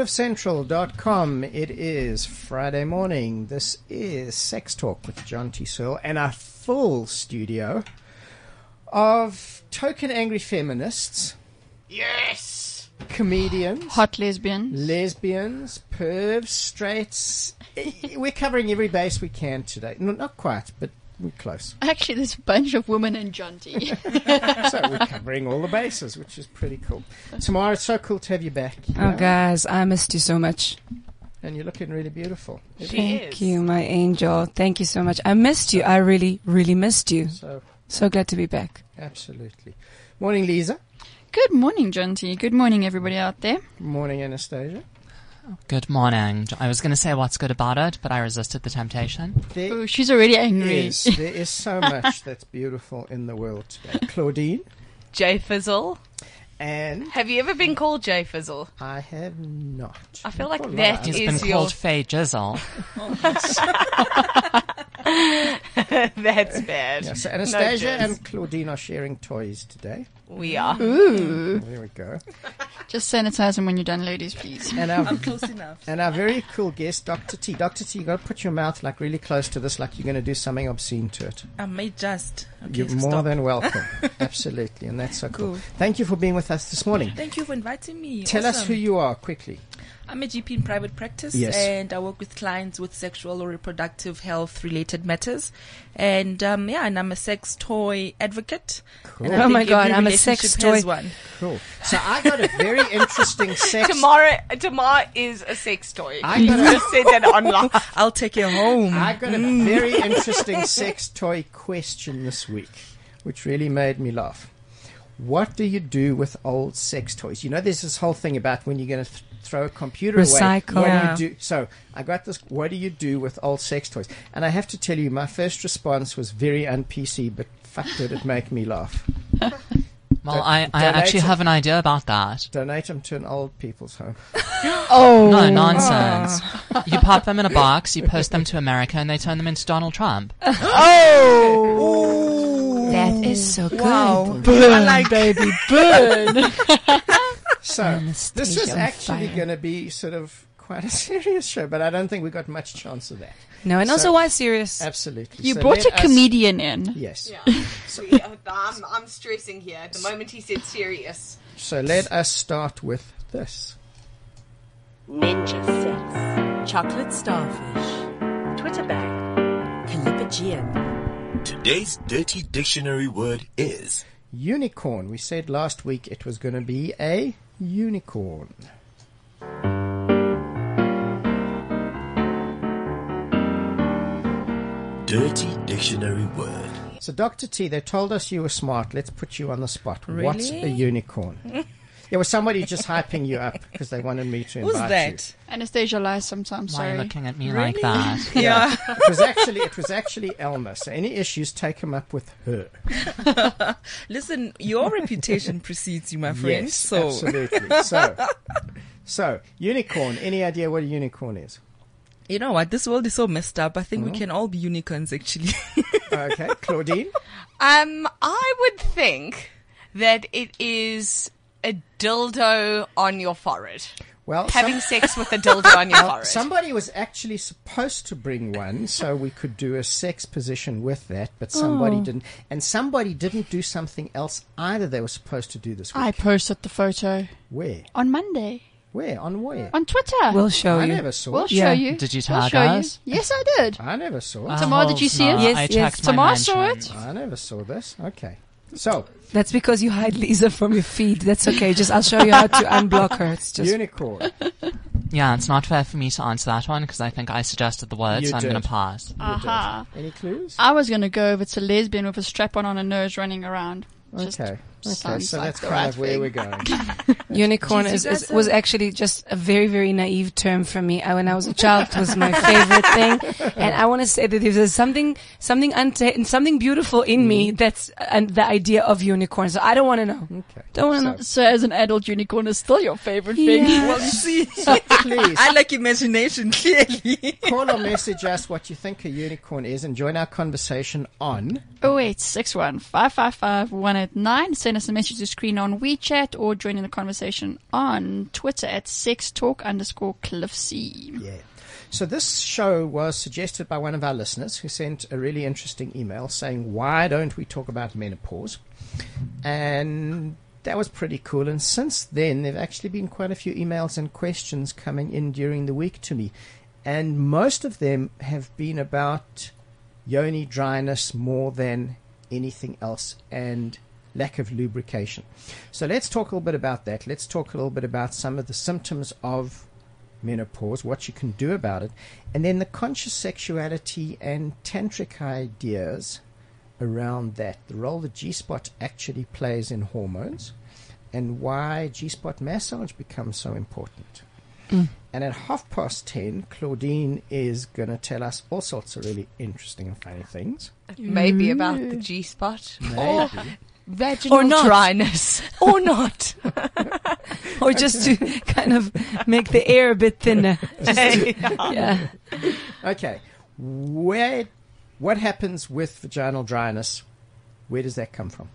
cliffcentral.com. It is Friday morning. This is Sex Talk with Jonty Searle and a full studio of token angry feminists. Yes! Comedians. Hot lesbians. Lesbians, pervs, straights. We're covering every base we can today. No, not quite, but we're close. Actually, there's a bunch of women in Jonty. so we're covering all the bases, which is pretty cool. Tamara, it's so cool to have you back. you Oh, know? guys, I missed you so much. And you're looking really beautiful. She Thank you, my angel. Thank you so much. I missed you. I really, really missed you. So, So glad to be back. absolutely. Morning, Lisa. Good morning, Jonty. Good morning, everybody out there. Morning, Anastasia. Good morning. I was going to say what's good about it, but I resisted the temptation. There Oh, she's already angry. is, there is so much that's beautiful in the world today. Claudine. J Fizzle. And Have you ever been called J Fizzle? I have not. I feel like Not a lot. that He's been your. called Faye Jizzle. That's bad. Yeah, so Anastasia jizz. and Claudine are sharing toys today. We are. Ooh. There we go. Just sanitize them when you're done, ladies, please. And our, Close enough. and our very cool guest, Dr. T. Dr. T, you got to put your mouth like really close to this, like you're going to do something obscene to it. I may just. Okay, You're more stop. than welcome. Absolutely. And that's so cool. Cool. Thank you for being with us this morning. Thank you for inviting me. Tell us who you are quickly. I'm a GP in private practice, Yes. and I work with clients with sexual or reproductive health related matters. And um, yeah, and I'm a sex toy advocate. And I Oh my God, I'm a sex toy- One. Cool. So I got a very interesting sex. Tomorrow tomorrow is a sex toy. I got a- just said that online. I'll take it home. I got a very interesting sex toy question this week, which really made me laugh. What do you do with old sex toys? You know, there's this whole thing about when you're going to th- throw a computer Recycle. away. What Yeah. do you do? So I got this. What do you do with old sex toys? And I have to tell you, my first response was very un-PC, but fuck, did it make me laugh. Well, I, I actually it. have an idea about that. Donate them to an old people's home. Oh, No, nonsense. You pop them in a box, you post them to America, and they turn them into Donald Trump. Oh that is so good. Wow. burn, baby, burn. So this is actually going to be sort of quite a serious show, but I don't think we got much chance of that. No, and also why serious? Absolutely. You So brought let a us- comedian in. Yes. So, yeah, I'm, I'm stressing here. The moment he said serious. So let us start with this. Ninja Sex, Chocolate Starfish, Twitter Bag, Calipagian, Today's dirty dictionary word is Unicorn. We said last week it was going to be a unicorn. dirty dictionary word. So, Dr. T, they told us you were smart. Let's put you on the spot. Really? What's a unicorn? There was somebody just hyping you up because they wanted me to Who's invite that? Anastasia lies sometimes, Why are you sorry. looking at me like that? you. Yeah. it was actually it was actually Elma. So any issues, take them up with her. Listen, your reputation precedes you, my friend. Yes, so absolutely. So, so unicorn. Any idea what a unicorn is? you know what? This world is so messed up. I Mm-hmm. think we can all be unicorns, actually. Okay, Claudine. Um, I would think that it is a dildo on your forehead. Well, Having some- sex with a dildo on your forehead. somebody was actually supposed to bring one so we could do a sex position with that, but somebody Oh. didn't. And somebody didn't do something else either. They were supposed to do this. Week. I posted the photo Where? on Monday. Where? On where? On Twitter. We'll show I you. I never saw we'll it. show Yeah. you. Did you We'll show us? You. Yes, I did. I never saw it. Tamar, did you see it? Yes, I yes. Tamar saw it. I never saw this. Okay. So, That's because you hide Lisa from your feed. That's okay. Just I'll show you how to unblock her. It's just unicorn. Yeah, it's not fair for me to answer that one because I think I suggested the word, You so I'm going did. to pass. Aha. Any clues? I was going to go over to lesbian with a strap on on a nose running around. Just Okay. Okay, so like that's the kind right of where thing. we're going. unicorn is, is was actually just a very very naive term for me. I, when I was a child, it was my favorite thing, and I want to say that there's something something unta- something beautiful in me that's uh, the idea of unicorn. So I don't want to know. Okay. Don't want to know. So as an adult, unicorn is still your favorite thing. Yeah. Well, you see, Please I like imagination clearly. call or message us what you think a unicorn is and join our conversation on. Oh eight six one five five five one eight nine. Send us a message to screen on WeChat or join in the conversation on Twitter at sextalk underscore cliffc. Yeah. So this show was suggested by one of our listeners who sent a really interesting email saying, "Why don't we talk about menopause?" And that was pretty cool. And since then, there've actually been quite a few emails and questions coming in during the week to me, and most of them have been about yoni dryness more than anything else and lack of lubrication. So let's talk a little bit about that. Let's talk a little bit about some of the symptoms of menopause, what you can do about it, and then the conscious sexuality and tantric ideas around that, the role that G spot actually plays in hormones, and why G spot massage becomes so important. Mm. And at half past ten, Claudine is going to tell us all sorts of really interesting and funny things. Maybe about the mm. G spot or Maybe. Oh, vaginal Or not. dryness or not. or just to kind of make the air a bit thinner. To- yeah. Okay, where, what happens with vaginal dryness? Where does that come from?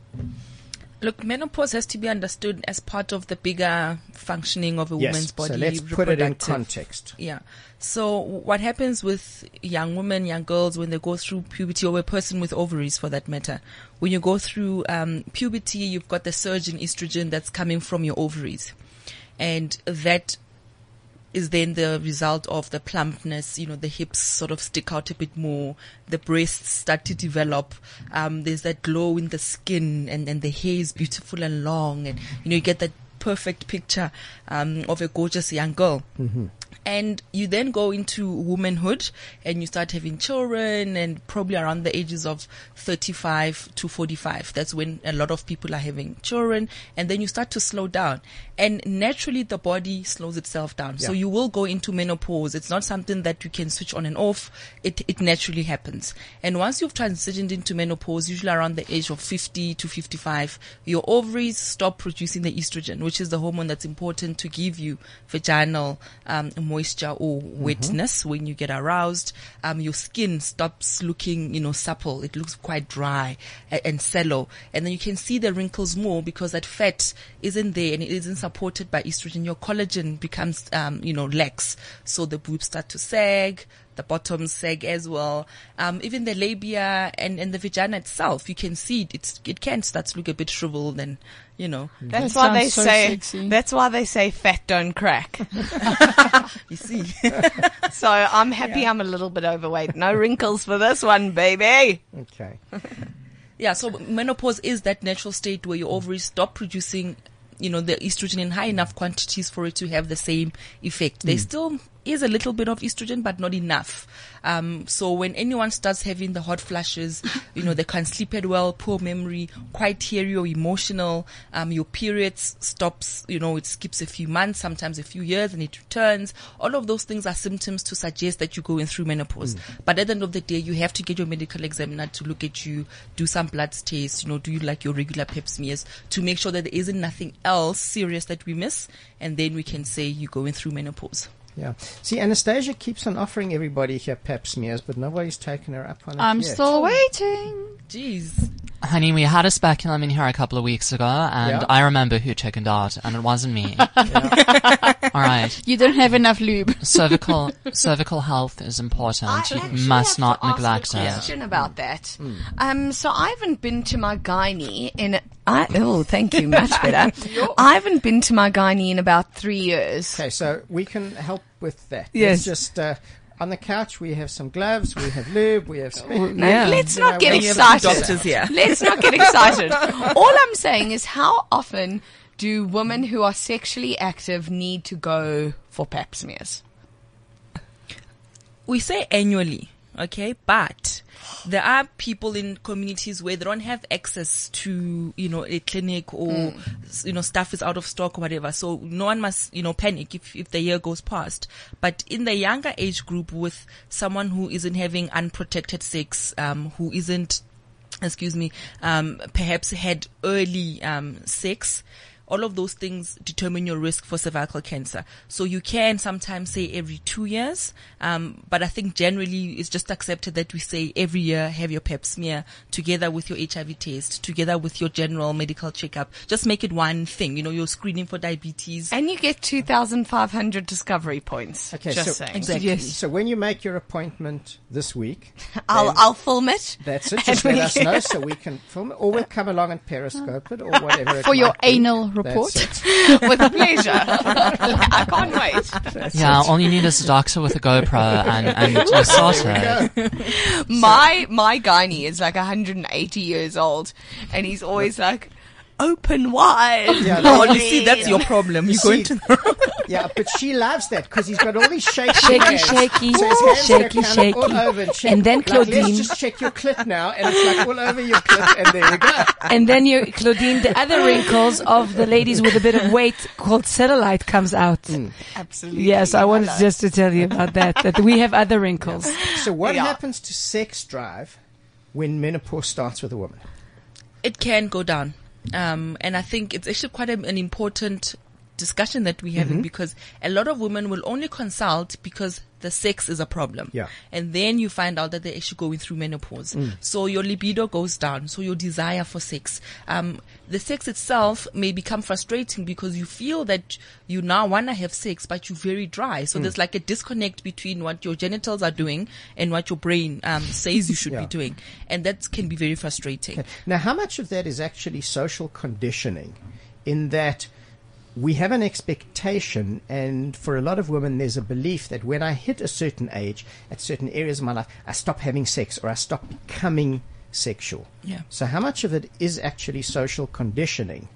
Look, menopause has to be understood as part of the bigger functioning of a woman's body. so let's put it in context. Yeah. So what happens with young women, young girls when they go through puberty, or a person with ovaries for that matter, when you go through um, puberty, you've got the surge in estrogen that's coming from your ovaries, and that is then the result of the plumpness. You know, the hips sort of stick out a bit more, the breasts start to develop. Um, there's that glow in the skin, and and the hair is beautiful and long, and you know you get that perfect picture um, of a gorgeous young girl and you then go into womanhood and you start having children and probably around the ages of 35 to 45 that's when a lot of people are having children and then you start to slow down. And naturally the body slows itself down. So you will go into menopause. It's not something that you can switch on and off. It it naturally happens. And once you've transitioned into menopause usually around the age of 50 to 55 your ovaries stop producing the estrogen which is the hormone that's important to give you vaginal um, moisture or wetness when you get aroused um, your skin stops looking you know supple. It looks quite dry a- and sallow. And then you can see the wrinkles more because that fat isn't there and it isn't supported by estrogen. Your collagen becomes um, you know lax. So the boobs start to sag the bottoms sag as well. Um, even the labia and, and the vagina itself, you can see it, it's, it can start to look a bit shriveled and, you know, That's That why they so say. sexy. That's why they say fat don't crack. you see. so I'm happy I'm a little bit overweight. No wrinkles for this one, baby. Okay. Yeah, so menopause is that natural state where your ovaries stop producing, you know, the estrogen in high enough quantities for it to have the same effect. There still is a little bit of estrogen, but not enough. Um, so when anyone starts having the hot flashes, you know, they can't sleep at well, poor memory, quite teary or emotional, um, your periods stops, you know, it skips a few months, sometimes a few years and it returns. All of those things are symptoms to suggest that you're going through menopause. But at the end of the day, you have to get your medical examiner to look at you, do some blood tests, you know, do you like your regular pap smears to make sure that there isn't nothing else serious that we miss. And then we can say you're going through menopause. Yeah. See, Anastasia keeps on offering everybody here pap smears, but nobody's taken her up on it I'm yet. still waiting. Jeez. Honey, we had a speculum in here a couple of weeks ago, and Yeah. I remember who chickened out, and it wasn't me. All right. You don't have enough lube. Cervical cervical health is important. I you must have not to ask neglect a it. question about that. Um, so I haven't been to my gynae in. I, oh, thank you, much better. I haven't been to my gynae in about three years. Okay, so we can help with that. Yes. Let's just uh, on the couch we have some gloves, we have lube, we have. Oh, Spe- yeah. Let's You not know, get excited. doctors here. Let's not get excited. All I'm saying is, how often do women who are sexually active need to go for pap smears? we say annually, okay, but there are people in communities where they don't have access to, you know, a clinic or, s- you know, stuff is out of stock or whatever. So no one must, you know, panic if, if the year goes past. But in the younger age group with someone who isn't having unprotected sex, um, who isn't, excuse me, um, perhaps had early, um, sex, all of those things determine your risk for cervical cancer. So you can sometimes say every two years, um, but I think generally it's just accepted that we say every year have your pap smear together with your HIV test, together with your general medical checkup. Just make it one thing. You know, you're screening for diabetes. And you get 2,500 discovery points. Okay, just so- saying. Exactly. Yes. So when you make your appointment this week, I'll, I'll film it. that's it. Just let us know so we can film it, or we'll come along and periscope it, or whatever. it For your be. anal That's report. with pleasure. I can't wait. That's Yeah, it. all you need is a doctor with a GoPro and, and you're sorted. My my gynae is like 180 years old, and he's always like, "Open wide." Yeah, Oh, you see, that's your problem. You go See, into the Yeah, but she loves that because he's got all these shaky, Shaky, hands. shaky, so his hands shaky, go shaky. all over and, check, And then like, Claudine- let's just check your clit now, and it's like all over your clit, and there you go. And then you, Claudine, the other wrinkles of the ladies with a bit of weight called cellulite comes out. Mm. Absolutely. Yes, I wanted just to tell you about that, that we have other wrinkles. So what Yeah. happens to sex drive when menopause starts with a woman? it can go down. Um, and I think it's actually quite a, an important discussion that we're having because a lot of women will only consult because the sex is a problem. Yeah. And then you find out that they're actually going through menopause. So your libido goes down. So your desire for sex. Um, the sex itself may become frustrating because you feel that you now want to have sex, but you're very dry. So there's like a disconnect between what your genitals are doing and what your brain, um, says you should Yeah. be doing. And that can be very frustrating. Now, how much of that is actually social conditioning in that we have an expectation, and for a lot of women, there's a belief that when I hit a certain age, at certain areas of my life, I stop having sex or I stop becoming sexual. Yeah. So, how much of it is actually social conditioning?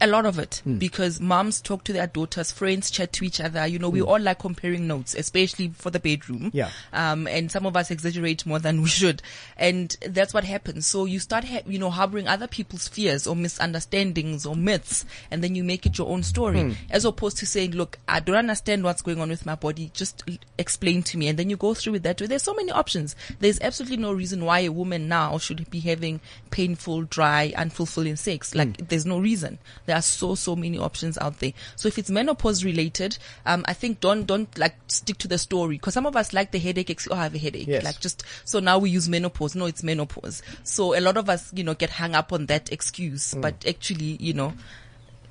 A lot of it Hmm. because moms talk to their daughters, friends chat to each other. You know, we all like comparing notes, especially for the bedroom. Hmm. Yeah. Um, and some of us exaggerate more than we should. And that's what happens. So you start, ha- you know, harboring other people's fears or misunderstandings or myths, and then you make it your own story, Hmm. as opposed to saying, look, I don't understand what's going on with my body. Just explain to me. And then you go through with that. There's so many options. There's absolutely no reason why a woman now should be having painful, dry, unfulfilling sex. Like, there's no reason. There are so, so many options out there. So if it's menopause related, um, I think don't, don't like stick to the story. Cause some of us like the headache, ex- oh, I have a headache. Yes. Like just, so now we use menopause. No, it's menopause. So a lot of us, you know, get hung up on that excuse, but actually, you know,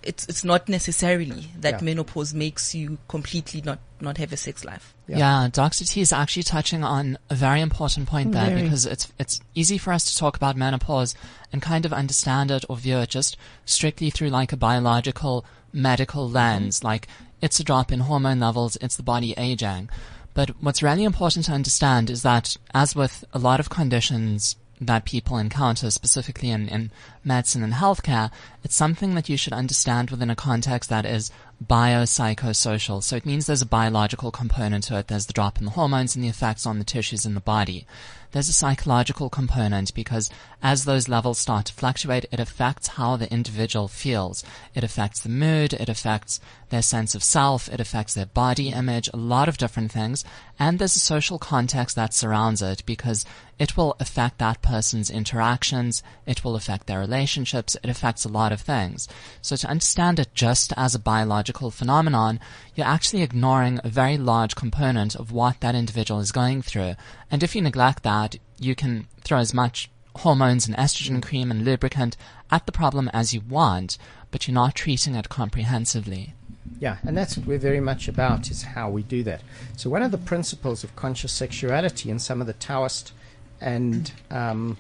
it's, it's not necessarily that Yeah. menopause makes you completely not, not have a sex life. Yeah. Yeah. Dr. T is actually touching on a very important point there Very. because it's it's easy for us to talk about menopause and kind of understand it or view it just strictly through like a biological medical lens, mm-hmm. like it's a drop in hormone levels, it's the body aging. But what's really important to understand is that as with a lot of conditions that people encounter, specifically in, in medicine and healthcare, it's something that you should understand within a context that is biopsychosocial. So it means there's a biological component to it. There's the drop in the hormones and the effects on the tissues in the body. There's a psychological component because as those levels start to fluctuate, it affects how the individual feels. It affects the mood, it affects their sense of self, it affects their body image, a lot of different things. And there's a social context that surrounds it because it will affect that person's interactions, it will affect their relationships, it affects a lot of things. So to understand it just as a biological phenomenon, you're actually ignoring a very large component of what that individual is going through. And if you neglect that, you can throw as much hormones and estrogen cream and lubricant at the problem as you want, but you're not treating it comprehensively. Yeah, and that's what we're very much about is how we do that. So one of the principles of conscious sexuality in some of the Taoist and um,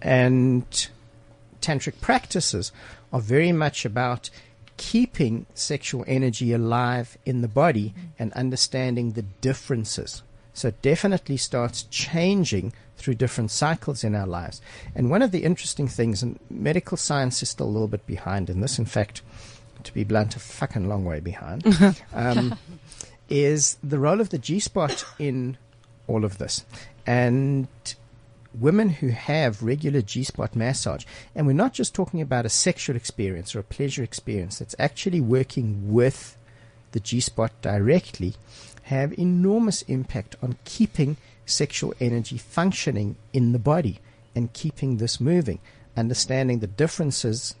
and tantric practices are very much about keeping sexual energy alive in the body and understanding the differences. So it definitely starts changing through different cycles in our lives. And one of the interesting things, and medical science is still a little bit behind in this, in fact, to be blunt, a fucking long way behind, um, is the role of the G spot in all of this. And women who have regular G spot massage, and we're not just talking about a sexual experience or a pleasure experience, it's actually working with the G spot directly, have enormous impact on keeping sexual energy functioning in the body and keeping this moving, understanding the differences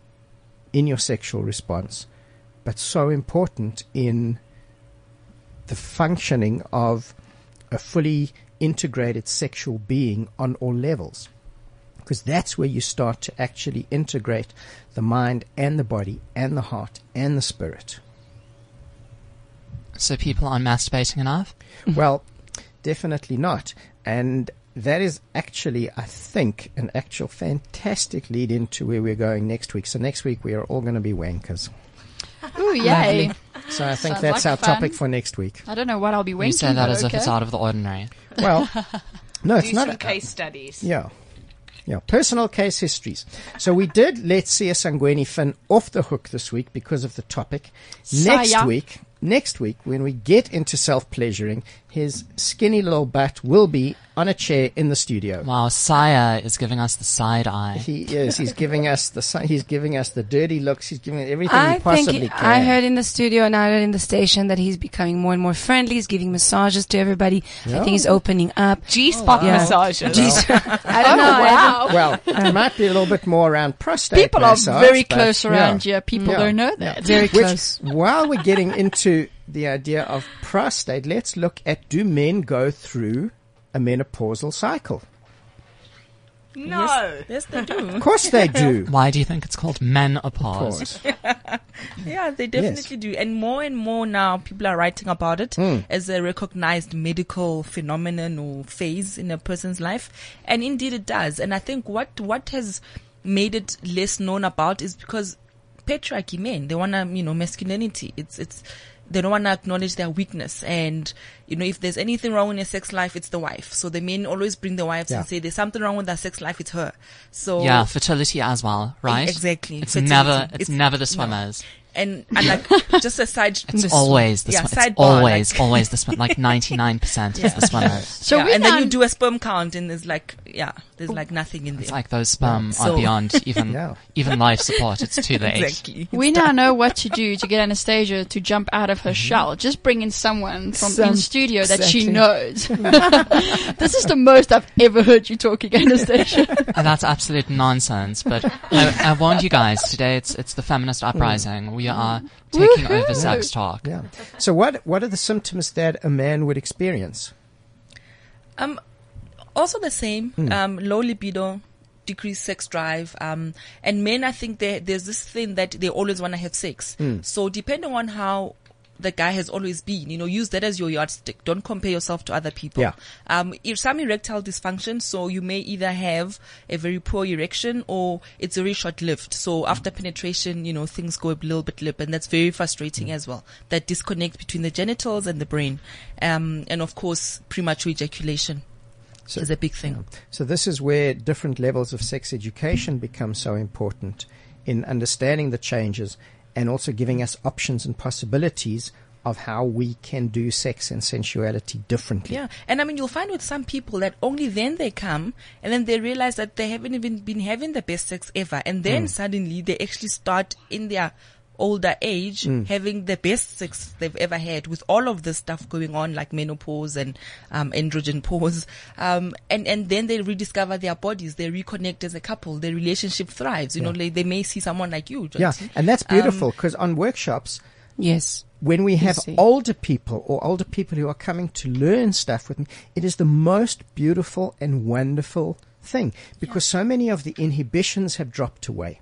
in your sexual response, but so important in the functioning of a fully integrated sexual being on all levels. Because that's where you start to actually integrate the mind and the body and the heart and the spirit. So people aren't masturbating enough? well, definitely not. And that is actually, I think, an actual fantastic lead into where we're going next week. So next week we are all going to be wankers. Ooh, yay. So I think Sounds that's like our fun. topic for next week. I don't know what I'll be wanking. You winking. say that but as if it's out of the ordinary. Well, no, it's Do not. some case studies. Yeah. Yeah, personal case histories. So we did let Sia Sangweni Finn off the hook this week because of the topic. Next Saya. week, next week, when we get into self-pleasuring, his skinny little butt will be on a chair in the studio. Wow, Saya is giving us the side eye. He is. He's giving us the si- he's giving us the dirty looks. He's giving everything I he possibly think can. I heard in the studio and I heard in the station that he's becoming more and more friendly. He's giving massages to everybody. I think he's opening up. G spot oh, Yeah. massages. Jeez. I don't oh, know. I haven't- well, it might be a little bit more around prostate. People are very close around yeah. here. People Yeah. don't know that. Very Which, close. while we're getting into the idea of prostate, let's look at do men go through a menopausal cycle? No. Yes, they do. Of course they do. Why do you think it's called menopause? Yeah, they definitely do. And more and more now people are writing about it Hmm. as a recognized medical phenomenon or phase in a person's life. And indeed it does. And I think what, what has made it less known about is because patriarchy men, they want to, you know, masculinity. It's, it's, they don't want to acknowledge their weakness. And, you know, if there's anything wrong in your sex life, it's the wife. So the men always bring the wives Yeah. and say there's something wrong with their sex life, it's her. So Yeah, fertility as well, right? Exactly. It's Fertility. never, it's, It's- never the no. Swimmers. and, and like just a side It's always the yeah, swimmers. It's sidebar, always, like- always the swimmers. Like 99% is the swimmers. So yeah, we and then you do a sperm count and there's like yeah there's like nothing in there It's like those sperm So- are beyond even, Yeah. even life support. It's too late. exactly We now know what to do to get Anastasia to jump out of her mm-hmm. shell. Just bring in someone from Some- in studio that she knows. this is the most I've ever heard you talking, Anastasia. And that's absolute nonsense. But I, I warned you guys today. It's it's the feminist uprising. Mm. We are taking over Woohoo. sex talk. Yeah. So what what are the symptoms that a man would experience? um also the same Hmm. um low libido decreased sex drive um and men i think there there's this thing that they always want to have sex Hmm. so depending on how the guy has always been, you know, use that as your yardstick. Don't compare yourself to other people. Yeah. Um, if some erectile dysfunction, so you may either have a very poor erection or it's very short lived. So after penetration, you know, things go a little bit limp and that's very frustrating as well. That disconnect between the genitals and the brain. Um, and of course, premature ejaculation So- is a big thing. So this is where different levels of sex education become so important in understanding the changes and also giving us options and possibilities of how we can do sex and sensuality differently. Yeah. And I mean, you'll find with some people that only then they come and then they realize that they haven't even been having the best sex ever. And then Mm. suddenly they actually start in their older age Mm. having the best sex they've ever had with all of this stuff going on like menopause and um, androgen pause um, and and then they rediscover their bodies they reconnect as a couple their relationship thrives you know Yeah. like they may see someone like you Yeah, Jonty. and that's beautiful Um, because on workshops, Yes. when we have older people or older people who are coming to learn stuff with me, it is the most beautiful and wonderful thing because so many of the inhibitions have dropped away.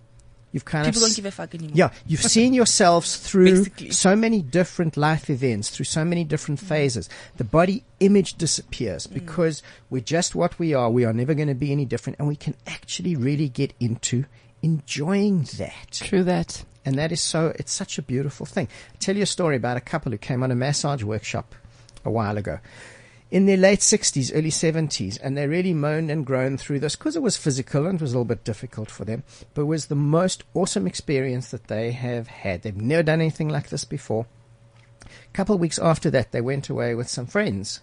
You've kind People of don't give a fuck anymore. yeah, you've seen yourselves through Basically. so many different life events, through so many different mm. phases. The body image disappears mm. because we're just what we are. We are never going to be any different, and we can actually really get into enjoying that. True that. And that is so, it's such a beautiful thing. I'll tell you a story about a couple who came on a massage workshop a while ago in their late 60s, early 70s, and they really moaned and groaned through this because it was physical and it was a little bit difficult for them, but it was the most awesome experience that they have had. They've never done anything like this before. A couple of weeks after that, they went away with some friends.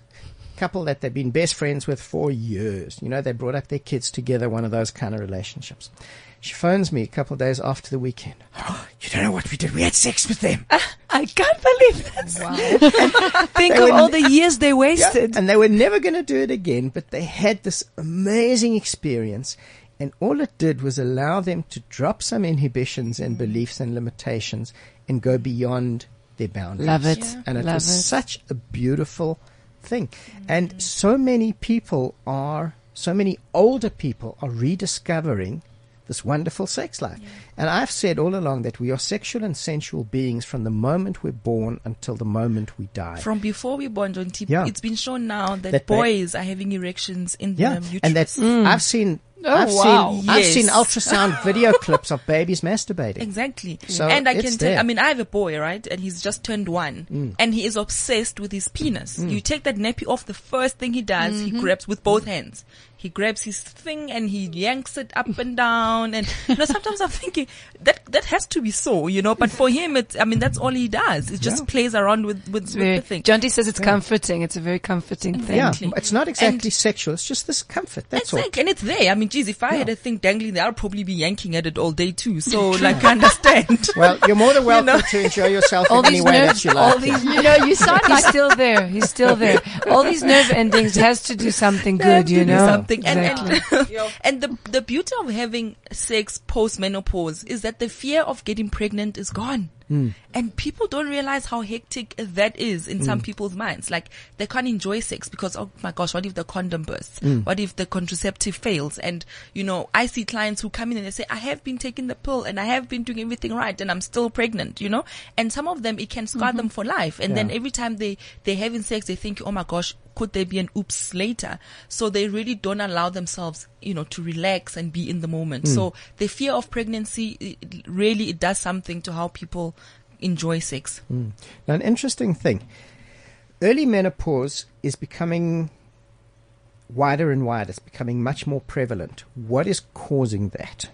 Couple that they've been best friends with for years. You know, they brought up their kids together, one of those kind of relationships. She phones me a couple of days after the weekend. you don't know what we did. We had sex with them. Uh, I can't believe that. Think of were all the years they Yeah, wasted. and they were never going to do it again, but they had this amazing experience. And all it did was allow them to drop some inhibitions and beliefs and limitations and go beyond their boundaries. Love it. And it Love was it. such a beautiful thing. Mm. And so many people are, so many older people are rediscovering this wonderful sex life. And I've said all along that we are sexual and sensual beings from the moment we're born until the moment we die. From before we're born, Jonty, Yeah. it's been shown now that, That they- boys are having erections in Yeah, the uterus. and that's mm. I've seen. Oh, I've wow. seen. I've seen ultrasound video clips of babies masturbating. Exactly. So and I can tell. I mean, I have a boy, right? And he's just turned one. Mm. And he is obsessed with his penis. Mm. You take that nappy off, the first thing he does, he mm-hmm. grabs with both hands. He grabs his thing and he yanks it up and down. And, you know, sometimes I'm thinking that, that has to be so, you know, but for him, it's, I mean, that's all he does. It just Yeah. plays around with, with, with Very, the thing. Jonty says it's comforting. It's a very comforting thing. Yeah, it's not exactly And- sexual. It's just this comfort. That's It's like, and it's there. I mean, geez, if I had a thing dangling there, I'd probably be yanking at it all day too. So, like, I understand. Well, you're more than welcome know? to enjoy yourself All in any these way that nerves, you all like. these You know, you sound He's still there. He's still there. All these nerve endings has to do something good, you to do know. Something. And, Exactly. and, and the the beauty of having sex post menopause is that the fear of getting pregnant is gone. Hmm. And people don't realize how hectic that is in some hmm. people's minds. Like they can't enjoy sex because oh my gosh, what if the condom bursts? Hmm. What if the contraceptive fails? And you know, I see clients who come in and they say, I have been taking the pill and I have been doing everything right and I'm still pregnant, you know? And some of them it can scar mm-hmm. them for life. And then every time they they're having sex, they think, oh my gosh, could there be an oops later? So they really don't allow themselves, you know, to relax and be in the moment. Hmm. So the fear of pregnancy it- it really it does something to how people enjoy sex. Hmm. Now, an interesting thing. Early menopause is becoming wider and wider. It's becoming much more prevalent. What is causing that?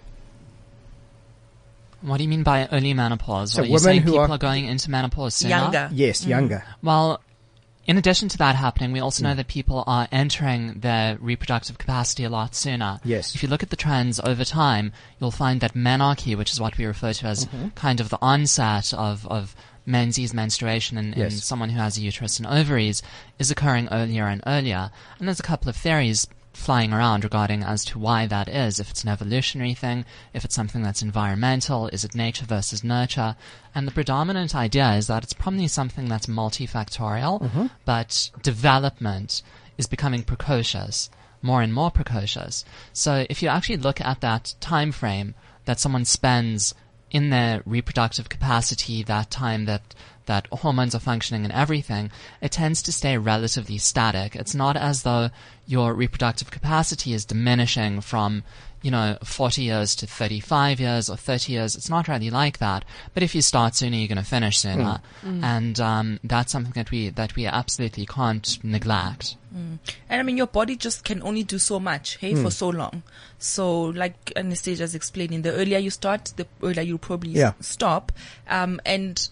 What do you mean by early menopause? So are you women saying who people are- are, going into menopause sooner? Younger. Yes, mm. younger. Well, in addition to that happening, we also know Hmm. that people are entering their reproductive capacity a lot sooner. Yes. If you look at the trends over time, you'll find that menarche, which is what we refer to as Mm-hmm. kind of the onset of, of menses menstruation in, in Yes. someone who has a uterus and ovaries, is occurring earlier and earlier. And there's a couple of theories flying around regarding as to why that is. If it's an evolutionary thing, if it's something that's environmental, is it nature versus nurture? And the predominant idea is that it's probably something that's multifactorial, mm-hmm. but development is becoming precocious, more and more precocious. So if you actually look at that time frame that someone spends in their reproductive capacity, that time that that hormones are functioning and everything, it tends to stay relatively static. It's not as though your reproductive capacity is diminishing from, you know, 40 years to 35 years or 30 years. It's not really like that. But if you start sooner, you're going to finish sooner. And um, that's something that we that we absolutely can't neglect. And I mean, your body just can only do so much, hey, for so long. So, like Anastasia's explaining, the earlier you start, the earlier you probably Yeah. stop. Um, and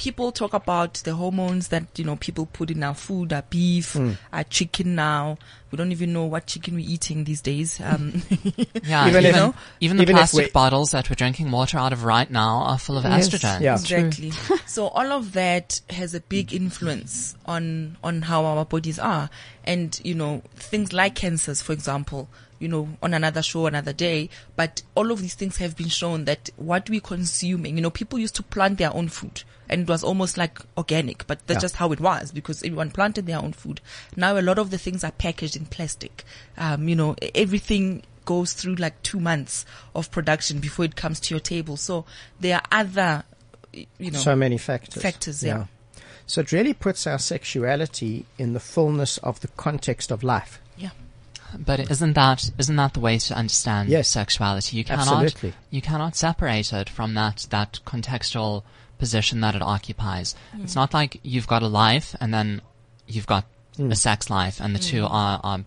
people talk about the hormones that, you know, people put in our food, our beef, our chicken now. We don't even know what chicken we're eating these days. Um, Yeah, Even even if- even, even the even plastic we- bottles that we're drinking water out of right now are full of Yes. estrogen. Yeah. Exactly. so all of that has a big influence on on how our bodies are, and you know things like cancers, for example. You know, on another show, another day. But all of these things have been shown that what we're consuming, you know, people used to plant their own food, and it was almost like organic, but that's Yeah. just how it was because everyone planted their own food. Now a lot of the things are packaged in plastic. Um, you know, everything goes through like two months of production before it comes to your table. So there are other, you know, so many factors. factors, yeah. So it really puts our sexuality in the fullness of the context of life. But isn't that isn't that the way to understand Yes. sexuality? You cannot Absolutely. you cannot separate it from that that contextual position that it occupies. Mm. It's not like you've got a life and then you've got mm. a sex life and the two mm. are, are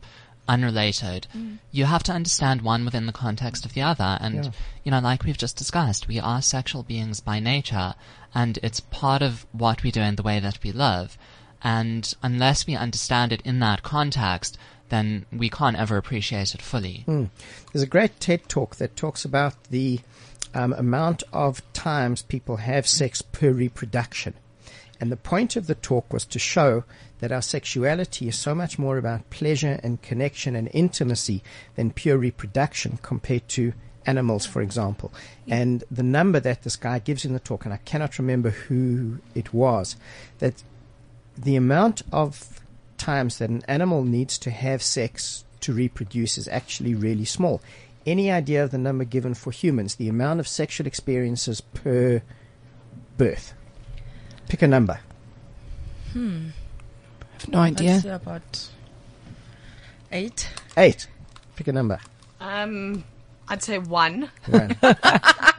unrelated. You have to understand one within the context of the other. And Yeah. you know, like we've just discussed, we are sexual beings by nature and it's part of what we do and the way that we live. And unless we understand it in that context, then we can't ever appreciate it fully. There's a great TED talk that talks about the um, amount of times people have sex per reproduction. And the point of the talk was to show that our sexuality is so much more about pleasure and connection and intimacy than pure reproduction compared to animals, for example. And the number that this guy gives in the talk, and I cannot remember who it was, that the amount of times that an animal needs to have sex to reproduce is actually really small. Any idea of the number given for humans, the amount of sexual experiences per birth? Pick a number. I have no idea. I'd say about eight. Eight. Pick a number. Um, I'd say one. Right.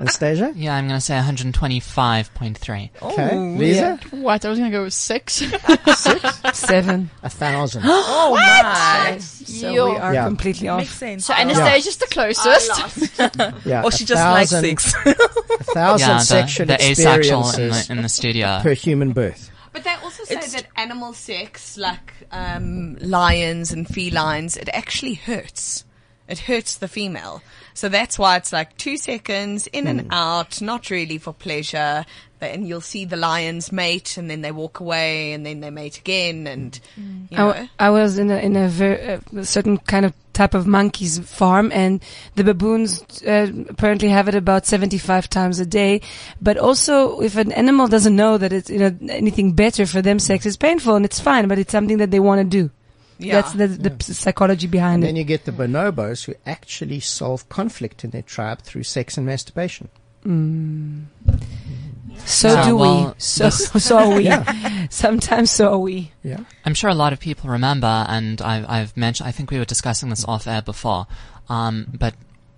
Anastasia? Yeah, I'm going to say 125.3. Okay. Lisa? What? I was going to go with six. Seven. A thousand. Oh my! So Yo. we are Yeah. completely Makes off. sense. So Anastasia's the closest. Yeah. Or a she just likes thousand- six. A thousand Yeah, the, sexual the asexual in experiences the, in the studio. per human birth. But they also say that animal sex, like um, lions and felines, it actually hurts. It hurts the female. So that's why it's like two seconds in and hmm. out, not really for pleasure. But- And you'll see the lions mate, and then they walk away, and then they mate again, and mm. you I, know. w- I was in a in a, ver- a certain kind of type of monkeys farm, and the baboons uh, apparently have it about seventy five times a day. But also, if an animal doesn't know that it's you know anything better for them, sex is painful and it's fine, but it's something that they want to do. Yeah. That's the, the p- psychology behind And it. then you get the bonobos who actually solve conflict in their tribe through sex and masturbation. So Yeah, do we. So so are we. Sometimes so are we. Yeah. I'm sure a lot of people remember, and I've, I've mentioned, I think we were discussing this off air before, um, but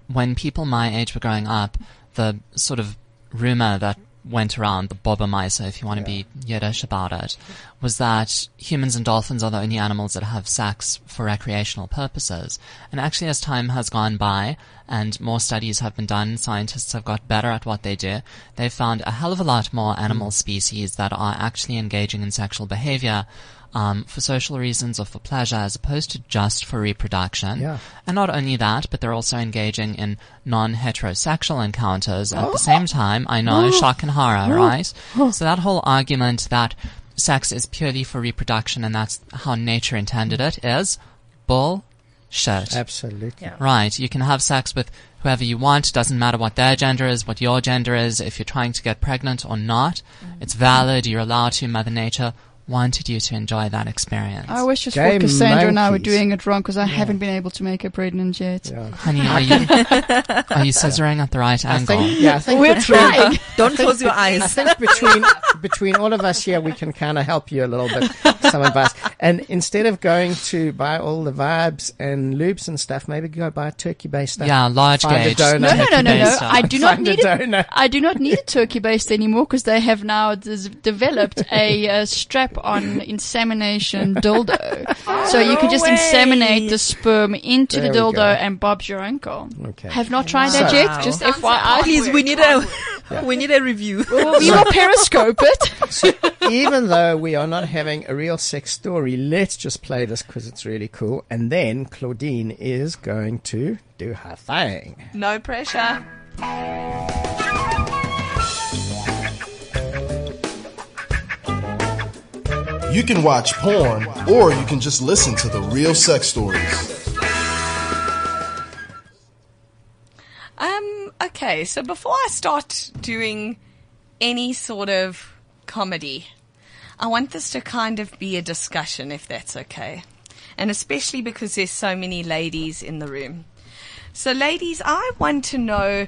when people my age were growing up, the sort of rumor that went around, the bubbemeister, if you want to be Yiddish about it, was that humans and dolphins are the only animals that have sex for recreational purposes. And actually, as time has gone by and more studies have been done, scientists have got better at what they do, they've found a hell of a lot more animal hmm. species that are actually engaging in sexual behavior um, for social reasons or for pleasure as opposed to just for reproduction. Yeah. And not only that, but they're also engaging in non-heterosexual encounters at the same time. I know, shock and horror, right? So that whole argument that sex is purely for reproduction and that's how nature intended it is bullshit. Absolutely. Right. You can have sex with whoever you want. Doesn't matter what their gender is, what your gender is. If you're trying to get pregnant or not, it's valid. You're allowed to. Mother Nature wanted you to enjoy that experience. I wish just Gay for Cassandra and I were doing it wrong because I haven't been able to make a pregnant yet. Yeah. Honey, are you, are you scissoring at the right I angle? think, yeah, I think We're between, trying. Don't close your eyes. I think between between all of us here, we can kind of help you a little bit. Some advice, and instead of going to buy all the vibes and lubes and stuff, maybe go buy a turkey-based stuff. Yeah, large Find a gauge. donor. No, no, no, no, no. I do not Find a need it. donor. I do not need a turkey based anymore because they have now des- developed a uh, strap on insemination dildo. so you can just inseminate the sperm into There the we dildo and Bob's your uncle. Okay. Have not tried that So- yet. Just FYI. Please, we need a we need a review. Well, we will periscope it. Even though we are not having a real sex story, let's just play this because it's really cool. And then Claudine is going to do her thing. no pressure. You can watch porn, or you can just listen to the real sex stories. Um, okay, so before I start doing any sort of comedy, I want this to kind of be a discussion, if that's okay. And especially because there's so many ladies in the room. So, ladies, I want to know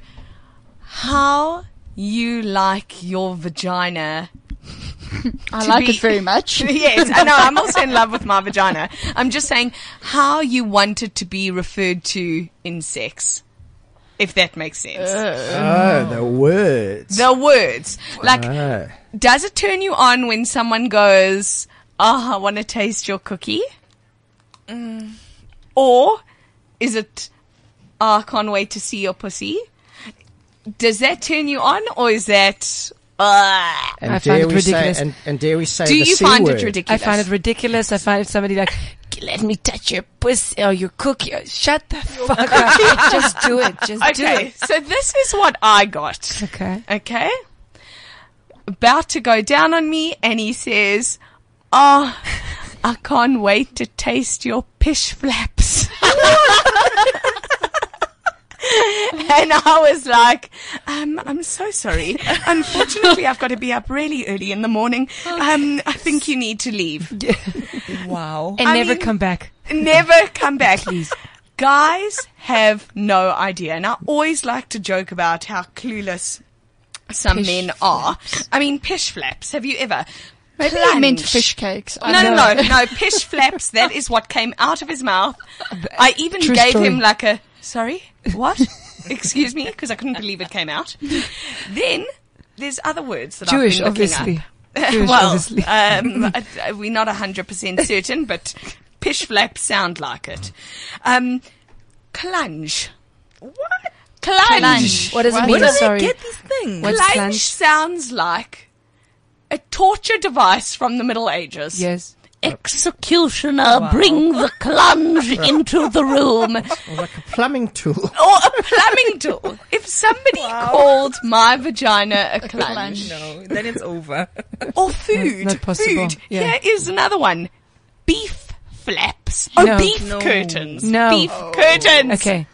how you like your vagina. I like be- it very much. yes, I know. I'm also in love with my vagina. I'm just saying how you want it to be referred to in sex, if that makes sense. Oh, the words. the words, like, Oh. does it turn you on when someone goes, "Oh, I want to taste your cookie," Mm. or is it, oh, "I can't wait to see your pussy"? Does that turn you on, or is that? Uh, And I find it ridiculous. Say, and, and dare we say do the you C find word? it ridiculous? I find it ridiculous. I find it somebody like, let me touch your pussy or your cookie. Shut the fuck up. Just do it. Just do it. Okay, it. so this is what I got. Okay. Okay. About to go down on me, and he says, "Oh, I can't wait to taste your pish flaps." and I was like, um, "I'm so sorry. Unfortunately, I've got to be up really early in the morning. Um, I think you need to leave. Wow. And I never mean- come back. Never come back, please." Guys have no idea, and I always like to joke about how clueless some Pish men are. I mean, pish flaps. Have you ever? Maybe I meant plunged- fish cakes. I No, don't no, no, no. Pish flaps. That is what came out of his mouth. I even True gave story. him like a sorry, what? Excuse me, because I couldn't believe it came out. Then there's other words that Jewish, I've been looking obviously. up. Jewish, well, obviously. um, we're not hundred percent certain, but pish flaps sound like it. Um, clunge. What? Clunge. Clunge. What does it What mean? Where do they Sorry. get these things? What's Clunge clunge? sounds like a torture device from the Middle Ages. Yes. Executioner, oh, bring the clunge into the room. Like a plumbing tool. Or a plumbing tool. If somebody called my vagina a clunge. No, then it's over. Or food. not possible. Food. Yeah. Here is another one. Beef flaps. Oh, No. beef No. curtains. No. Beef oh. curtains. Okay.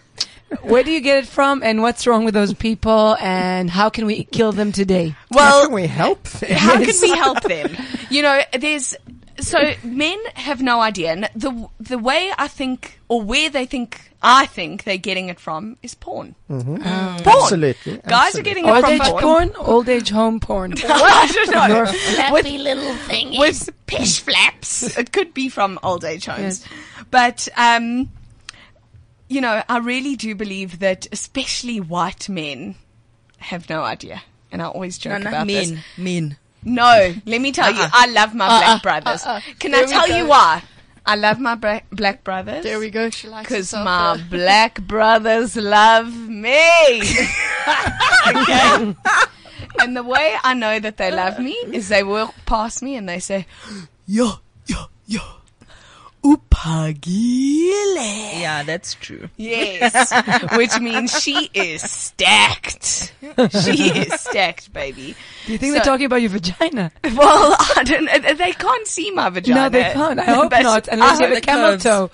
Where do you get it from and what's wrong with those people and how can we kill them today? How Well, can we help them? how can we help them? You know, there's so men have no idea, and the the way I think, or where they think, I think they're getting it from is porn. Porn. Absolutely, Guys absolutely. are getting it Old from age porn. porn? Old age home porn. I don't know. Your flappy little thing with pish flaps. It could be from old age homes, but um, you know, I really do believe that especially white men have no idea, and I always joke No, not about this. men. Men. No, let me tell you, Uh-uh. I love my black uh-uh. brothers. Uh-uh. Can I There we tell go. you why? I love my bra- black brothers. There we go. She likes Because herself my there. black brothers love me. okay? and the way I know that they love me is they walk past me and they say, Yo, yo, yo. Upagile. Yeah, that's true. Yes. Which means she is stacked. She is stacked, baby. Do you think So- they're talking about your vagina? Well, I don't. They can't see my vagina. No, they can't. I hope not, unless I you have a camel curves. toe.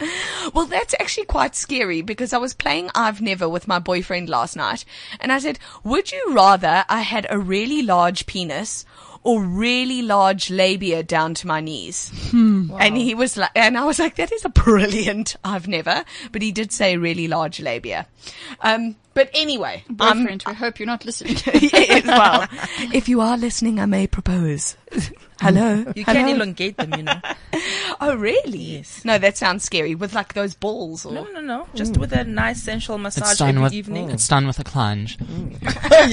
Well, that's actually quite scary because I was playing I've Never with my boyfriend last night, and I said, "Would you rather I had a really large penis?" Or really large labia down to my knees, and he was like, and I was like, "That is a brilliant." I've never, but he did say really large labia. Um, but anyway, I'm- Boyfriend, we hope you're not listening. yes, well, if you are listening, I may propose. Hello. You Hello? can elongate them, you know. Oh, really? Yes. No, that sounds scary. With like those balls, or No, no, no. Just with a nice sensual It's massage done every with evening. it's done with a clunge. Mm.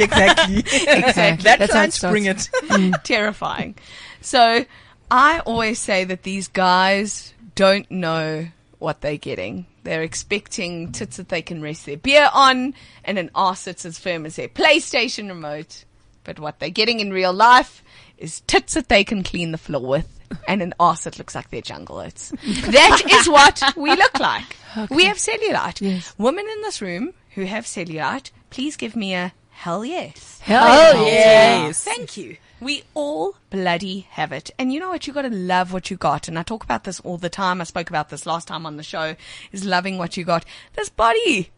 exactly. exactly. That, That's how it clients bring it. terrifying. So I always say that these guys don't know what they're getting. They're expecting tits that they can rest their beer on and an arse that's as firm as their PlayStation remote. But what they're getting in real life is tits that they can clean the floor with and an arse that looks like their jungle oats. That is what we look like. We have cellulite. Yes. Women in this room who have cellulite, please give me a hell yes. Hell Yes. Thank you. We all bloody have it. And you know what? You gotta love what you got. And I talk about this all the time. I spoke about this last time on the show, is loving what you got. This body.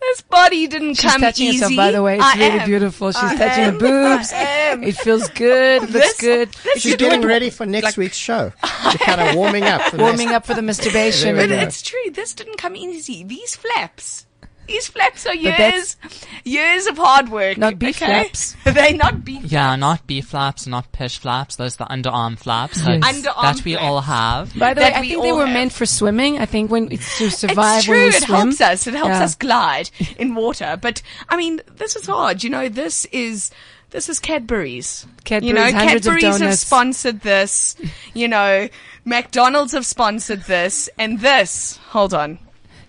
This body didn't She's come touching easy. herself, by the way. It's I really am. beautiful. She's I touching am. her boobs. I am. It feels good. It looks This- good. this She's is getting ready for next week's show. She's kind of warming up. For Warming next- up for the masturbation. But it's true. This didn't come easy. These flaps These flaps are years, years of hard work. Not beef okay? flaps. they not beef. Yeah, not beef flaps, not pish flaps. Those are the underarm flaps Yes. that, Underarm that we all have. By the way, I think they were have. meant for swimming. I think when it's to survive It's true. when you It swim. helps us. It helps Yeah. us glide in water. But I mean, this is hard. You know, this is this is Cadbury's. Cadbury's, you know, hundreds of Cadbury's have sponsored this. You know, McDonald's have sponsored this, and this. Hold on.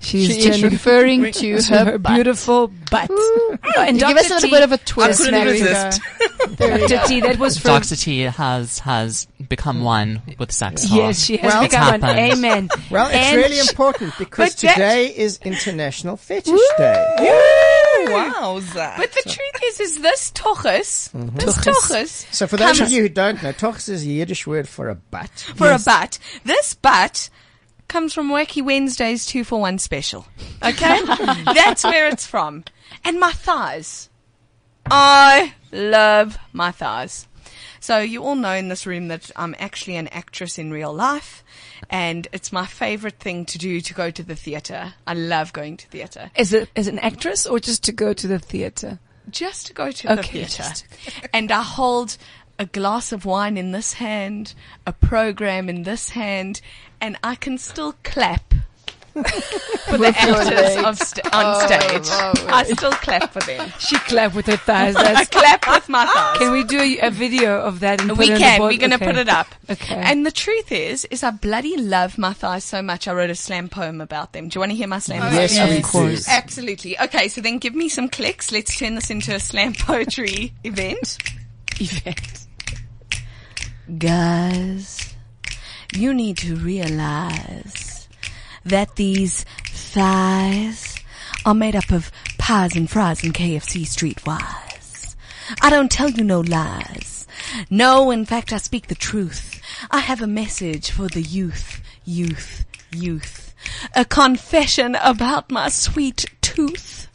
She's She is genuinely- referring to her butt. beautiful butt. Oh, and give us a little bit of a twist. couldn't there we go. resist. There we Dr. T, that was from. Dr. T has has become one with sex talk. Yes, she has Well, become an happened. amen. Well, it's And really important because today is International Fetish Day. Wowza. But the truth is, is this tochus, mm-hmm. this tochus, So for those of you who don't know, tochs is a Yiddish word for a butt. for a butt. This butt comes from Wacky Wednesday's two for one special. Okay, that's where it's from. And my thighs, I love my thighs. So you all know in this room that I'm actually an actress in real life, and it's my favorite thing to do to go to the theater. I love going to theater. As, a, as an actress or just to go to the theater? just to go to the theatre. just- And I hold a glass of wine in this hand, a program in this hand, and I can still clap for the actors of st- on stage. I still clap for them. She clapped with her thighs. I That's, clap with my thighs. can we do a, a video of that? And put we it on the can. board? We're going to Okay. put it up. Okay. And the truth is, is I bloody love my thighs so much. I wrote a slam poem about them. Do you want to hear my slam poem? Yes, Of we course. Absolutely. Okay, so then give me some clicks. Let's turn this into a slam poetry event. Event. Guys, you need to realize that these thighs are made up of pies and fries and KFC streetwise. I don't tell you no lies. No, in fact, I speak the truth. I have a message for the youth, youth, youth. A confession about my sweet tooth.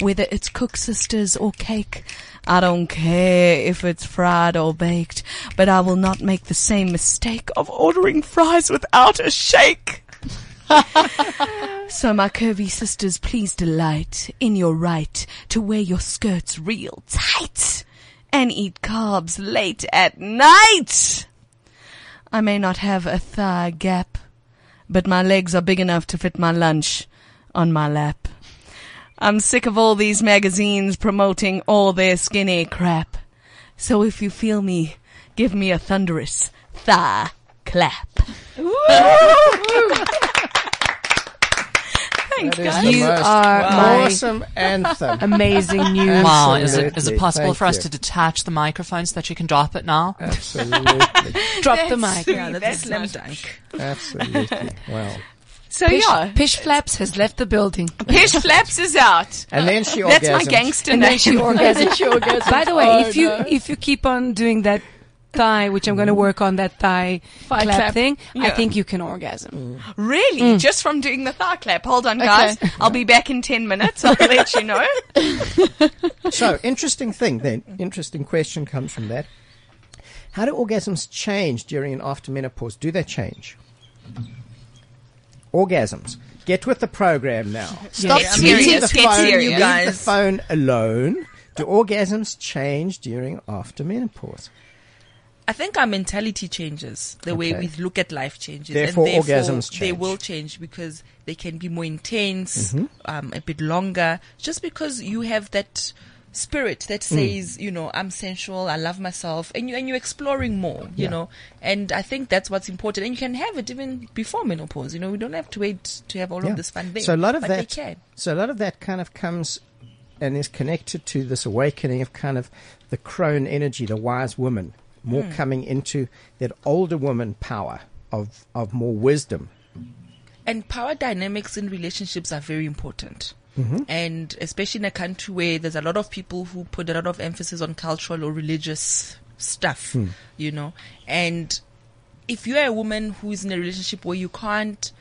Whether it's koeksisters or cake, I don't care if it's fried or baked, but I will not make the same mistake of ordering fries without a shake. so my curvy sisters, please delight in your right to wear your skirts real tight and eat carbs late at night. I may not have a thigh gap, but my legs are big enough to fit my lunch on my lap. I'm sick of all these magazines promoting all their skinny crap. So if you feel me, give me a thunderous thigh clap. Thanks, That is guys. You are my- awesome anthem. Amazing news. Wow, is it, is it possible Thank for us you. to detach the microphone so that you can drop it now? Absolutely. Drop the mic. yeah, that's, That's a slam dunk. Absolutely. Wow. So Pish, yeah, Pish Flaps has left the building. Pish Flaps is out. And then she orgasms. That's my gangster And name. then she orgasmed. By the way, Oh, if you no. if you keep on doing that thigh, which I'm going to mm. work on that thigh Thigh clap, clap. thing, I think you can orgasm. Mm. Really? Mm. Just from doing the thigh clap. Hold on, guys. I'll be back in 10 minutes. I'll let you know. So, interesting thing then, interesting question comes from that. How do orgasms change during and after menopause? Do they change? Orgasms. Get with the program now. Stop Get leaving serious, the get phone, serious. leave the phone alone. Do orgasms change during after menopause? I think our mentality changes. The way we look at life changes. Therefore, and orgasms They will change because they can be more intense, Mm-hmm. um, a bit longer, just because you have that spirit that Mm. says, you know, I'm sensual, I love myself, and you and you're exploring more, you Yeah. know. And I think that's what's important. And you can have it even before menopause. You know, we don't have to wait to have all Yeah. of this fun there. So a lot of that, can. so a lot of that kind of comes and is connected to this awakening of kind of the crone energy, the wise woman, more Hmm. coming into that older woman power of of more wisdom. And power dynamics in relationships are very important. Mm-hmm. And especially in a country where there's a lot of people who put a lot of emphasis on cultural or religious stuff, hmm. you know. And if you're a woman who is in a relationship where you can't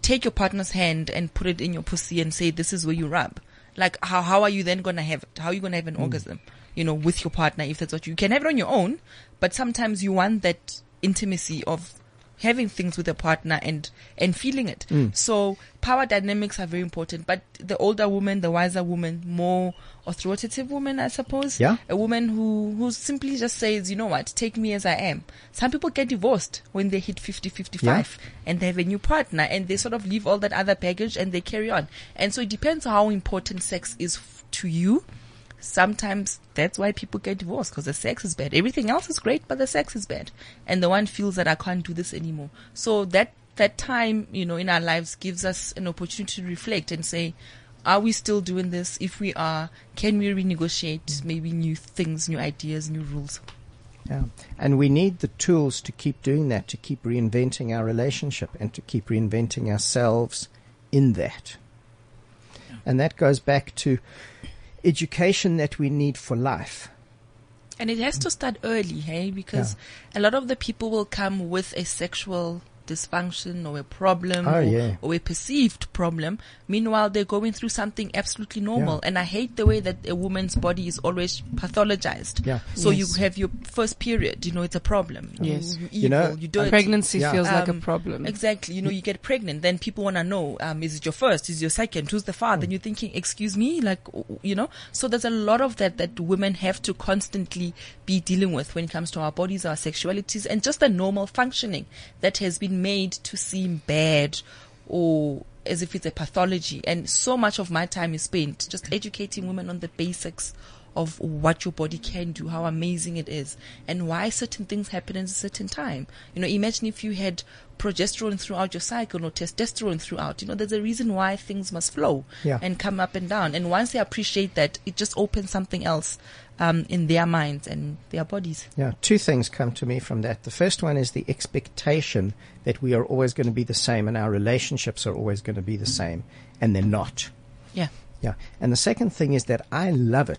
take your partner's hand and put it in your pussy and say, this is where you rub, like, how, how are you then going to have it? How are you going to have an hmm. orgasm, you know, with your partner if that's what you, you can have it on your own, but sometimes you want that intimacy of having things with a partner and and feeling it. Mm. So power dynamics are very important. But the older woman, the wiser woman, more authoritative woman, I suppose. Yeah. A woman who who simply just says, you know what, take me as I am. Some people get divorced when they hit 50, 55 and they have a new partner and they sort of leave all that other baggage and they carry on. And so it depends how important sex is f- to you. Sometimes that's why people get divorced because the sex is bad. Everything else is great, but the sex is bad. And the one feels that I can't do this anymore. So that, that time, you know, in our lives gives us an opportunity to reflect and say, are we still doing this? If we are, can we renegotiate maybe new things, new ideas, new rules? Yeah. And we need the tools to keep doing that, to keep reinventing our relationship and to keep reinventing ourselves in that. And that goes back to education that we need for life. And it has to start early, hey, because a lot of the people will come with a sexual dysfunction or a problem Oh, or, yeah. or a perceived problem. Meanwhile, they're going through something absolutely normal. And I hate the way that a woman's body is always pathologized. Yeah. So Yes. you have your first period, you know, it's a problem. Yes. You, You know, evil, you dirty. Pregnancy Yeah. feels like a Um, problem. Exactly. You know, you get pregnant, then people want to know, um, is it your first? Is it your second? Who's the father? And you're thinking, excuse me? Like, w- w- you know, so there's a lot of that that women have to constantly be dealing with when it comes to our bodies, our sexualities, and just the normal functioning that has been made to seem bad or as if it's a pathology. And so much of my time is spent just educating women on the basics of what your body can do, how amazing it is, and why certain things happen at a certain time. You know, imagine if you had progesterone throughout your cycle or testosterone throughout. You know, there's a reason why things must flow Yeah. and come up and down. And once they appreciate that, it just opens something else um, in their minds and their bodies. Yeah, two things come to me from that. The first one is the expectation that we are always going to be the same and our relationships are always going to be the same, and they're not. Yeah. Yeah. And the second thing is that I love it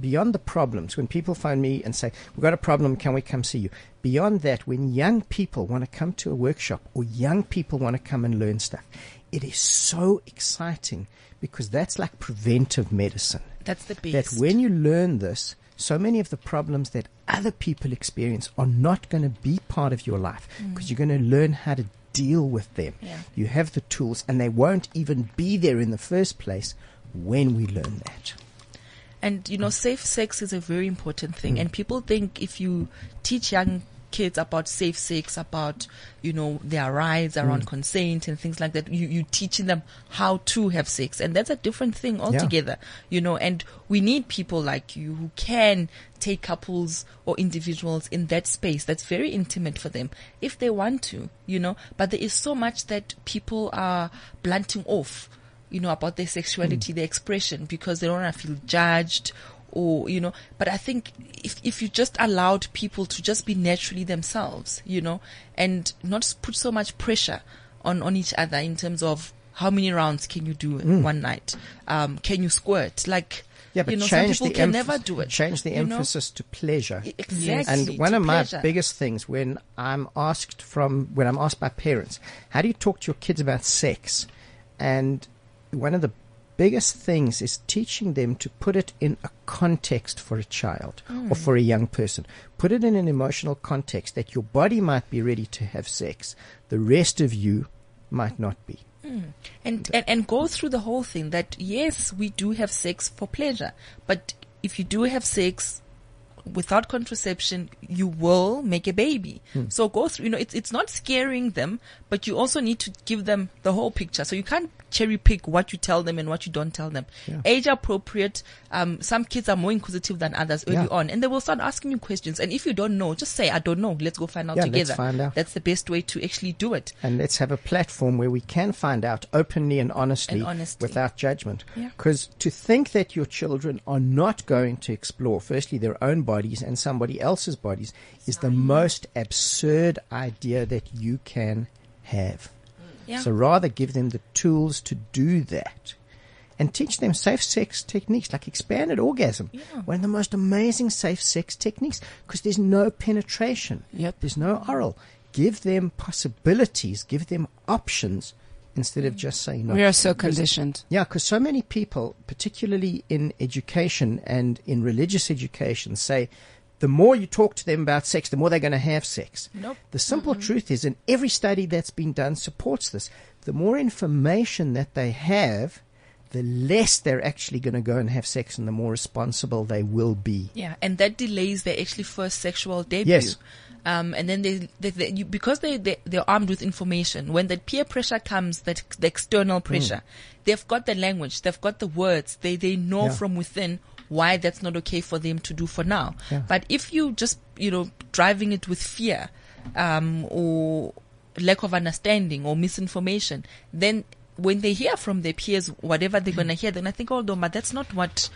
beyond the problems. When people find me and say, We've got a problem, can we come see you? Beyond that, when young people want to come to a workshop or young people want to come and learn stuff, it is so exciting because that's like preventive medicine. That's the best. That when you learn this, so many of the problems that other people experience are not going to be part of your life mm. because you're going to learn how to deal with them. Yeah. You have the tools and they won't even be there in the first place when we learn that. And you know, safe sex is a very important thing. Mm. And people think if you teach young kids about safe sex, about you know their rights around mm. consent and things like that, you you teaching them how to have sex, and that's a different thing altogether. You know, and we need people like you who can take couples or individuals in that space. That's very intimate for them if they want to. You know, but there is so much that people are blunting off you know, about their sexuality, mm. their expression, because they don't want to feel judged or, you know, but I think if, if you just allowed people to just be naturally themselves, you know, and not put so much pressure on, on each other in terms of how many rounds can you do in one night? Um, can you squirt? Like, Yeah, but you know, some people the can emph- never do it. Change the you know? emphasis to pleasure. Exactly. And one to of my biggest things when I'm asked from when I'm asked by parents, how do you talk to your kids about sex? And one of the biggest things is teaching them to put it in a context for a child or hmm. for a young person. Put it in an emotional context that your body might be ready to have sex, the rest of you might not be. Hmm. and, and and go through the whole thing that yes we do have sex for pleasure but if you do have sex without contraception you will make a baby so go through you know it's it's not scaring them but you also need to give them the whole picture so you can't cherry pick what you tell them and what you don't tell them Yeah. age appropriate um some kids are more inquisitive than others early Yeah. on and they will start asking you questions and if you don't know just say i don't know let's go find out Yeah, let's together find out. that's the best way to actually do it and let's have a platform where we can find out openly and honestly And honestly. without judgment. Yeah. Because to think that your children are not going to explore, firstly, their own bodies and somebody else's bodies is the most absurd idea that you can have. yeah So rather give them the tools to do that. And teach them safe sex techniques like expanded orgasm. One of the most amazing safe sex techniques because there's no penetration. Yep. There's no oral. Give them possibilities, give them options instead of just saying no. We are so conditioned. Yeah, because so many people, particularly in education and in religious education, say the more you talk to them about sex, the more they're going to have sex. Nope. The simple truth is, and every study that's been done supports this, the more information that they have, the less they're actually going to go and have sex and the more responsible they will be. Yeah, and that delays their actually first sexual debut. Yes. Um, and then they, they, they you, because they, they, they're armed with information, when that peer pressure comes, that the external pressure, they've got the language, they've got the words, they, they know Yeah. from within why that's not okay for them to do for now. Yeah. But if you just, you know, driving it with fear, um, or lack of understanding or misinformation, then when they hear from their peers, whatever they're gonna hear, then I think, oh, no, but that's not what,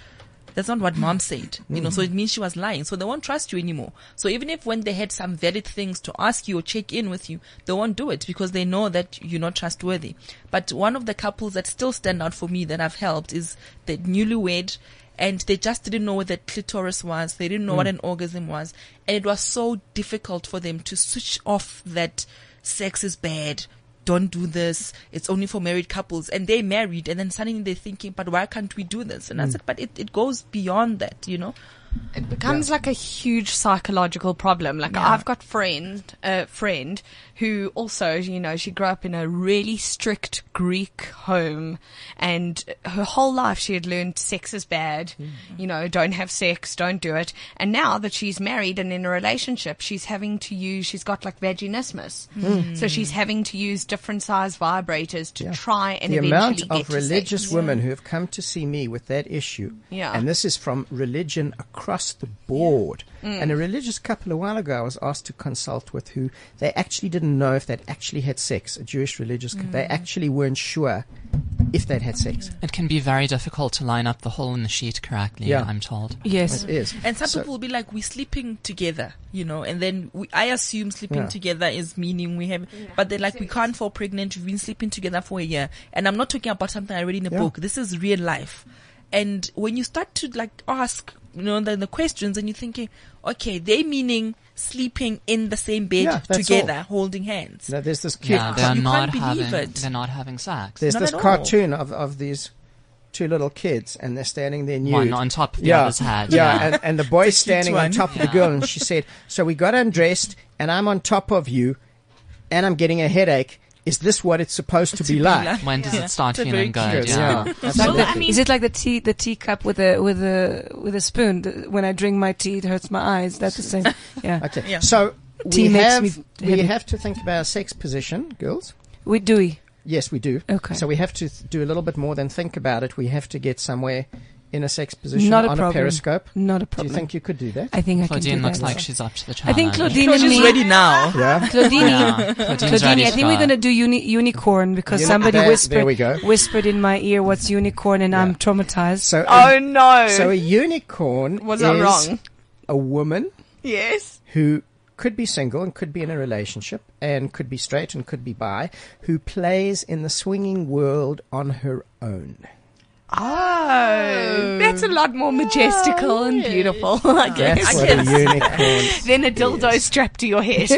that's not what mom said. You know, so it means she was lying. So they won't trust you anymore. So even if when they had some valid things to ask you or check in with you, they won't do it because they know that you're not trustworthy. But one of the couples that still stand out for me that I've helped is the newlywed and they just didn't know what the clitoris was. They didn't know what mm. an orgasm was. And it was so difficult for them to switch off that sex is bad. Don't do this. It's only for married couples. And they married and then suddenly they're thinking, but why can't we do this? And I hmm. said, but it, it goes beyond that, you know? It becomes like a huge psychological problem. Like Yeah. I've got friend, a friend who also, you know, she grew up in a really strict Greek home, and her whole life she had learned sex is bad. You know, don't have sex, don't do it. And now that she's married and in a relationship, she's having to use. She's got like vaginismus, hmm. so she's having to use different size vibrators to try and the amount of religious women who have come to see me with that issue, Yeah. and this is from religion across the board. Mm. And a religious couple a while ago, I was asked to consult with who they actually didn't know if they'd actually had sex. A Jewish religious, couple. Mm. they actually weren't sure if they'd had sex. It can be very difficult to line up the hole in the sheet correctly, Yeah. I'm told. Yes. It is. And some So- people will be like, we're sleeping together, you know, and then we, I assume sleeping Yeah. together is meaning we have, but they're like, we can't fall pregnant. We've been sleeping together for a year. And I'm not talking about something I read in a Yeah. book. This is real life. And when you start to like ask, you know, the, the questions and you're thinking, okay, they meaning sleeping in the same bed Yeah, together, all. holding hands. Now, there's this cute. Yeah, they're you not can't believe having, it. they're not having sex. There's Not this at all. cartoon of, of these two little kids, and they're standing there nude. One on top of the yeah, other's head, Yeah, yeah. And, and the boy's standing on top of the girl, and she said, "So we got undressed, and I'm on top of you, and I'm getting a headache. Is this what it's supposed to, be, like?" When does it start It's a very feeling good? Yeah. Yeah. Well, I mean- is it like the tea, the teacup with a with a with a spoon? When I drink my tea, it hurts my eyes. That's the same. Yeah, Okay, Yeah. so Tea we makes have me we headache. have to think about our sex position, girls. we do. we? Yes, we do. Okay. So we have to th- do a little bit more than think about it. We have to get somewhere in a sex position Not a on problem. a periscope. Not a problem. Do you think you could do that? I think I can do Claudine looks that. like she's up to the challenge. I think Claudine and me. ready now. Yeah. Claudine, Yeah, Claudine's Claudine, ready I think we're gonna do uni- unicorn because Uni- somebody there- whispered there we go. whispered in my ear what's unicorn and I'm traumatized. So Oh no! So a unicorn Was is I wrong? a woman yes. who could be single and could be in a relationship and could be straight and could be bi, who plays in the swinging world on her own. Oh, that's a lot more majestical and beautiful. I guess. That's what a unicorn. Then a dildo strapped to your head.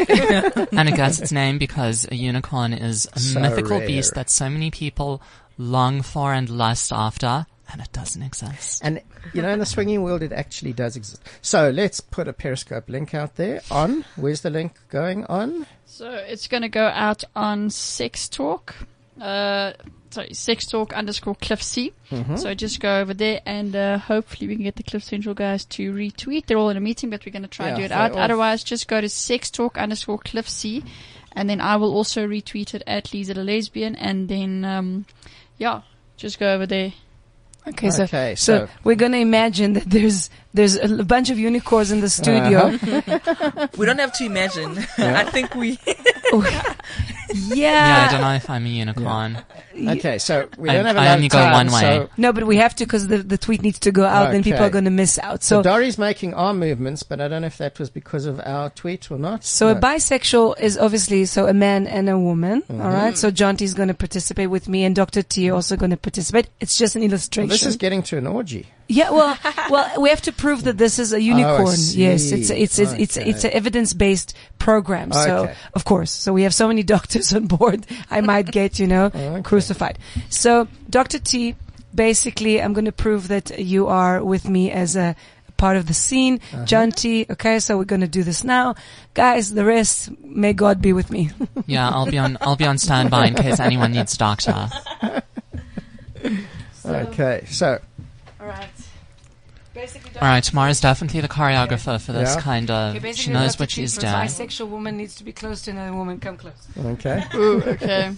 and it gets its name because a unicorn is a So mythical rare. beast that so many people long for and lust after, and it doesn't exist. And you know, in the swinging world, it actually does exist. So let's put a Periscope link out there. On where's the link going on? So it's going to go out on Sex Talk. Uh, sorry, Sex Talk underscore Cliff C. So just go over there and uh, hopefully we can get the Cliff Central guys to retweet. They're all in a meeting, but we're going to try and do it out. all- Otherwise, just go to Sex Talk underscore Cliff C. And then I will also retweet it at Lisa the Lesbian. And then, um, yeah, just go over there. Okay, so, Okay, so so- we're gonna imagine that there's there's a bunch of unicorns in the studio. Uh-huh. We don't have to imagine. I think we. Yeah. Yeah, I don't know if I'm a unicorn. Okay, so we I- don't have a I lot only of go time, one way. So, No, but we have to because the, the tweet needs to go out. Then people Okay. are going to miss out. so So Dory's making arm movements, but I don't know if that was because of our tweet or not. So No. a bisexual is obviously so a man and a woman. Mm-hmm. all right. So Jonty's going to participate with me, and Dr. T is also going to participate. It's just an Well, illustration. this is getting to an orgy. Yeah. Well, well, we have to prove that this is a unicorn. yes, it's it's it's it's Okay. it's an evidence based program. So Okay. of course, so we have so many doctors on board. I might get you know Okay. crucified. So Dr. T, basically, I'm going to prove that you are with me as a part of the scene. Uh-huh. John T. Okay, so we're gonna do this now, guys. The rest, may God be with me. Yeah, I'll be on. I'll be on standby in case anyone needs a doctor. Okay, so All right. Basically, All right, Tamara's definitely the choreographer for this Yeah. kind of. Okay, she knows what she's doing. A bisexual woman needs to be close to another woman. Come close. okay. Ooh, okay.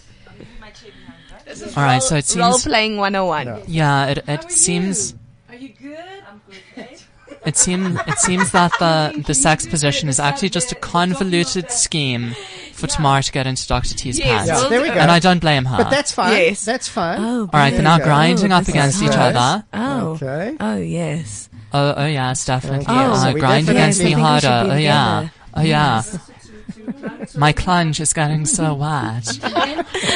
All right, so it seems Role playing 101. No. Yeah, it it seems. Are you good? I'm good. It seems it seems that the the sex position is actually just a convoluted scheme for Tamara to get into Dr. T's Yes. pants. Yeah, there we go. And I don't blame her. But that's fine. Yes. That's fine. Oh, All right, they're now There you go. grinding up against is each other. Oh. Okay. Oh, yes. Oh, oh yes, definitely. Okay, Uh, so grind against me harder. should be Oh yeah. together. Oh yeah. My clunge is getting so wet.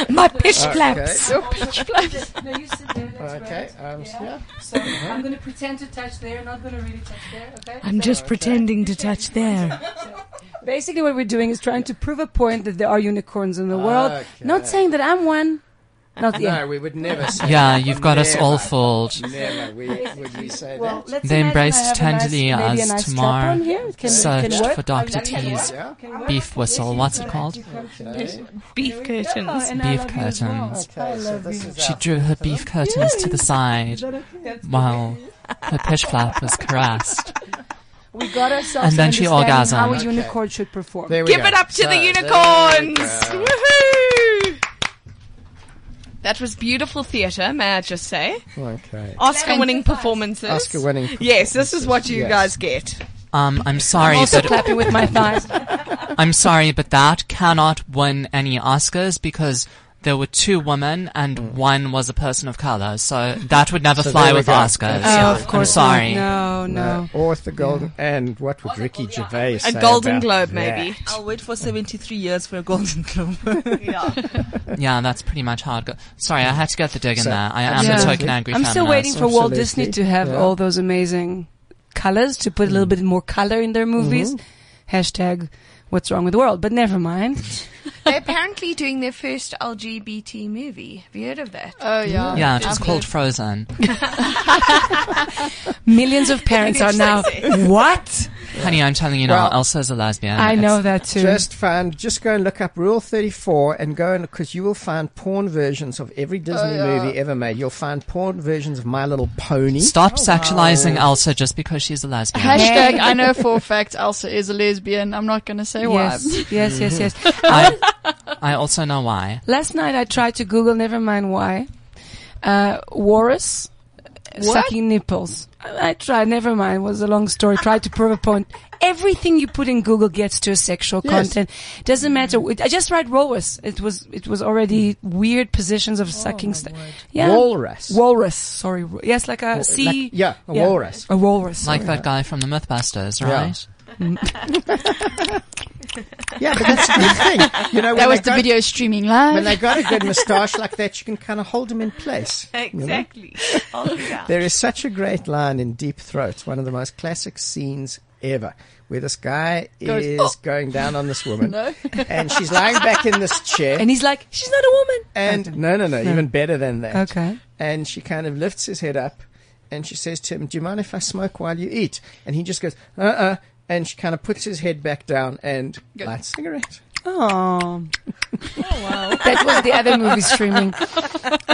My pitch Okay. flaps. No, you sit there. That's Okay. right. Um, yeah. So I'm going to pretend to touch there, not going to really touch there. Okay. I'm just pretending to touch there. Basically, what we're doing is trying to prove a point that there are unicorns in the world. Okay. Not saying that I'm one. Not yet. No, we would never say Yeah, that. you've got us all fooled. Never. We, would we say Well, that? They embraced I tenderly nice, as a nice Tamar strap on here. It can, Searched can for Dr. Okay. T's Yeah. beef whistle. What's it called? Okay. Beef Oh, curtains. and Beef love well. curtains. Okay, so love this you. is She drew her beef curtains to the side while her pitch flap was caressed. We got ourselves And then she understanding how a orgasmed. unicorn should perform. There we Give go. it up to So, the unicorns. Woohoo! That was beautiful theatre, may I just say. Okay. Oscar winning performances. Oscar winning. Yes, this is what you Yes. guys get. Um, I'm sorry, also but clapping with my thighs. I'm sorry, but that cannot win any Oscars because there were two women and mm. one was a person of color. So that would never So fly with go. Oscars. Oh, of course. I'm sorry. not. No, no. Or with the golden. And what would Ricky Gervais say? A Golden about Globe, that? maybe. I'll wait for 73 years for a Golden Globe. Yeah, yeah, that's pretty much how it goes. Sorry, I had to get the dig in So- there. I am Yeah. the token angry I'm still waiting for Walt Disney to have Yeah. all those amazing colors to put a little mm. bit more color in their movies. Mm-hmm. Hashtag what's wrong with the world, but never mind. They're apparently doing their first LGBT movie. Have you heard of that? Oh yeah. Yeah, it's called. Frozen. Millions of parents are now, what? Honey, I'm telling you now, Well, Elsa's a lesbian. I know that too. Just find, just go and look up Rule 34 and go and, because you will find porn versions of every Disney Oh, yeah. movie ever made. You'll find porn versions of My Little Pony. Stop sexualizing Elsa just because she's a lesbian. Hashtag I know for a fact Elsa is a lesbian. I'm not gonna say why. yes, yes, yes, yes. I, I also know why. Last night I tried to Google, never mind why, uh, Walrus sucking nipples. I, I tried, never mind, it was a long story. Tried to prove a point. Everything you put in Google gets to a sexual Yes. content. Doesn't matter. I just write walrus. It was, it was already weird positions of oh, sucking stuff. Yeah. Walrus. Walrus. Sorry. Yes, like a sea. Like- yeah, a yeah, walrus. A walrus. Like sorry. that guy from the Mythbusters, right? Yeah, but that's a good thing. You know, That was the got- video streaming live. When they got a good moustache like that, you can kind of hold them in place. you know? Exactly. There is such a great line in Deep Throat, one of the most classic scenes ever, where this guy Goes, is "Oh." going down on this woman, No. and she's lying back in this chair, And he's like, she's not a woman. and no, no, no, even better than that. Okay. And she kind of lifts his head up, and she says to him, "Do you mind if I smoke while you eat?" And he just goes, "Uh, uh." And she kind of puts his head back down and Good. lights a cigarette. Oh. Wow. That was the other movie streaming.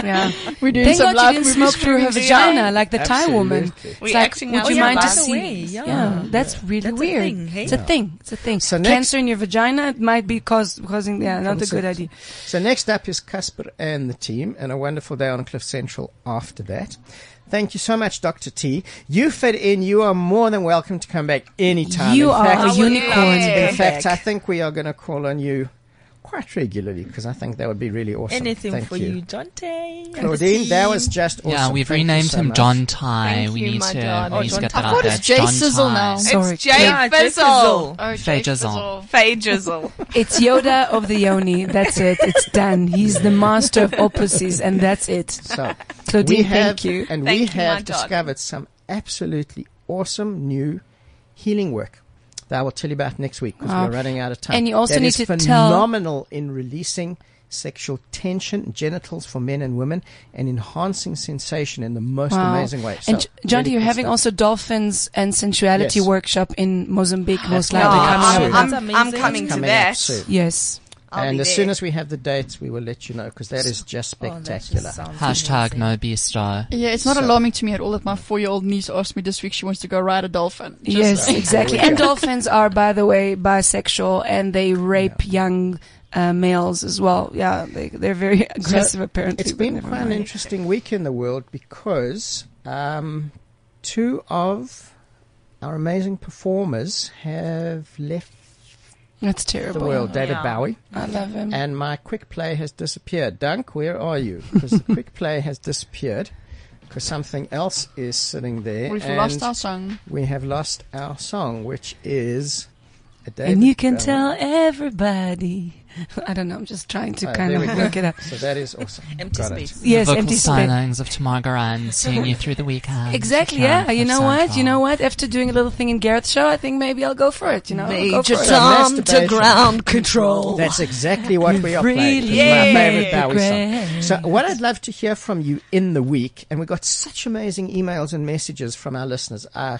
Yeah. We're doing Thank some God live she didn't movie smoke through her streaming. vagina like the Thai woman. It's We like, would out you loud. mind to By the see? way, yeah. yeah. that's really That's a weird. thing, hey? It's a thing. It's a thing. So next- Cancer in your vagina it might be cause, causing, yeah, not a good idea. So next up is Casper and the team, and a wonderful day on Cliff Central after that. Thank you so much, Dr. T. You fit in. You are more than welcome to come back anytime. You in are fact, a unicorn. In fact, I think we are going to call on you quite regularly because I think that would be really awesome. Anything Thank for you, John Tay. Claudine. That was just awesome. Yeah, we've Thank renamed so him much. John Ty. Thank we you, need my to, darling. we need to Oh, get John that Ty. out there. It's It's Jay John Sizzle Ty. now. Sorry. It's Jay Yeah, Fizzle. Fizzle. Oh, Faye Jay Jizzle. Fizzle. Faye Jizzle. It's Yoda of the Yoni. That's it. It's done. He's the master of all pussies and that's it. So Claudine, we have, thank you. and Thank we you, have darling. discovered some absolutely awesome new healing work that I will tell you about next week because Oh. we're running out of time. And you also That need is to tell- phenomenal in releasing sexual tension, genitals for men and women, and enhancing sensation in the most Wow. amazing way. And So, J- Jonty, really you're having stuff. also dolphins and sensuality Yes. workship in Mozambique, most likely coming coming up up. I'm, I'm amazing. coming to coming that. Yes. I'll and as there. soon as we have the dates, we will let you know because that is just Oh, just spectacular. sounds Hashtag amazing. no beasto. Yeah, it's not So- alarming to me at all that my four-year-old niece asked me this week she wants to go ride a dolphin. Just- Yes, exactly. And dolphins are, by the way, bisexual and they rape young uh, males as well. Yeah, they, they're very aggressive apparently. It's been never quite an interesting week in the world because um, two of our amazing performers have left That's terrible. the terrible. world. David Yeah. Bowie I love him. and my quick play has disappeared. Dunk, where are you? Because the quick play has disappeared because something else is sitting there. We've and lost our song. We have lost our song, which is a David and you can Bowie. tell everybody. I don't know. I'm just trying to Oh, kind of we go. look it up. So that is awesome. Empty Got it. space. Yes, Vocal empty space. stylings of Tamar Garan seeing you through the weekend. Exactly. Yeah. You know what? Central. You know what? After doing a little thing in Gareth's show, I think maybe I'll go for it. You know, Major. Tom to ground control. That's exactly what we are playing. Really It's my favorite Bowie song. So, what I'd love to hear from you in the week, and we got such amazing emails and messages from our listeners. Uh,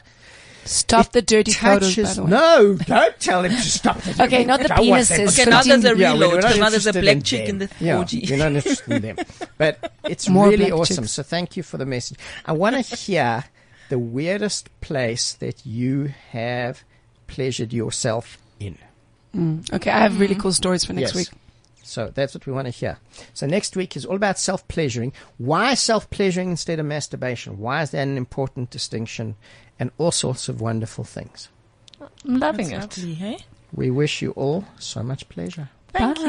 Stop it the dirty photos, by the way. No, don't tell him to stop. the- dirty. Okay, not the I don't want them. penises. Okay, now there's a reload. not Now there's a black in chick in them. the yeah, orgy. We're not interested in them. But it's More really awesome. chicks. So thank you for the message. I want to hear the weirdest place that you have pleasured yourself in. Mm. Okay, I have really mm. cool stories for next Yes. week. So that's what we want to hear. So next week is all about self pleasuring. Why self pleasuring instead of masturbation? Why is that an important distinction? And all sorts of wonderful things. I'm loving it. Lovely, hey? We wish you all so much pleasure. Thank Bye.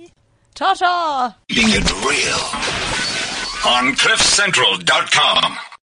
you. Ta ta. Keeping it real on CliffCentral.com.